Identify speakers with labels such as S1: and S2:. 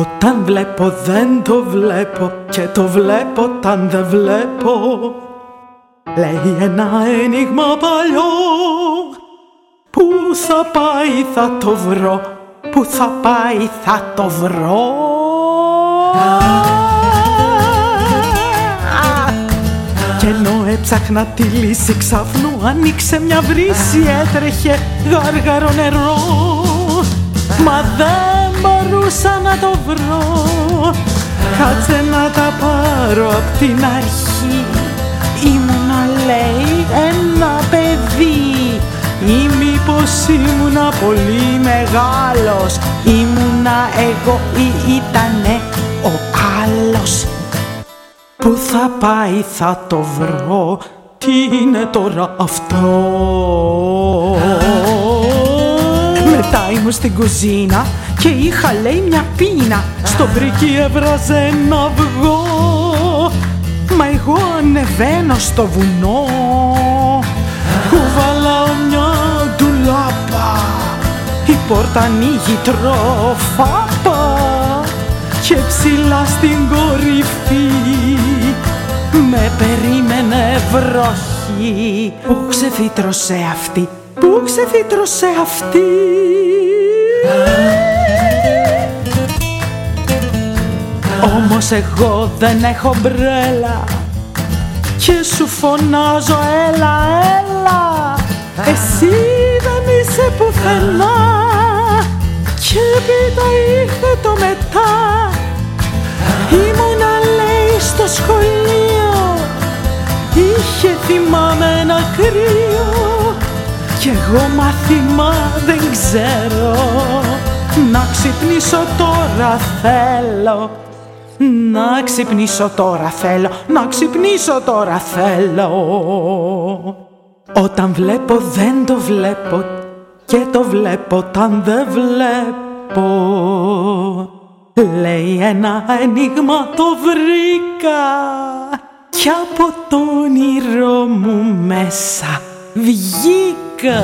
S1: Όταν βλέπω δεν το βλέπω και το βλέπω όταν δεν βλέπω. Λέει ένα ένιγμα παλιό Πού θα πάει θα το βρω, πού θα πάει θα το βρω Κι ενώ έψαχνα τη λύση ξαφνού ανοίξε μια βρύση έτρεχε γάργαρο νερό. Μα δεν μπορούσα να το βρω. Κάτσε να τα πάρω απ' την αρχή. Ήμουνα λέει ένα παιδί. Ή μήπως ήμουνα πολύ μεγάλος. Ήμουνα εγώ ή ήτανε ο άλλος. Πού θα πάει θα το βρω. Τι είναι τώρα αυτό; Μετά ήμουν στην κουζίνα και είχα λέει μια πίνα Στο βρήκι έβραζε ένα αυγό. Μα εγώ ανεβαίνω στο βουνό. Κουβαλάω μια ντουλάπα. Η πόρτα ανοίγει τροφάπα Και ψηλά στην κορυφή. Με περίμενε βροχή. Πού ξεφύτρωσε αυτή Πού ξεφύτρωσε αυτή; Όμως εγώ δεν έχω μπρέλα. Και σου φωνάζω έλα έλα Εσύ δεν είσαι πουθενά και έπειτα είχε το μετά. Ήμουνα λέει στο σχολείο. Είχε θυμάμαι ένα κρύο. Κι εγώ μάθημα δεν ξέρω. Να ξυπνήσω τώρα θέλω να ξυπνήσω τώρα θέλω, να ξυπνήσω τώρα θέλω. Όταν βλέπω δεν το βλέπω και το βλέπω όταν δεν βλέπω. Λέει ένα ενίγμα το βρήκα κι από το όνειρό μου μέσα βγήκα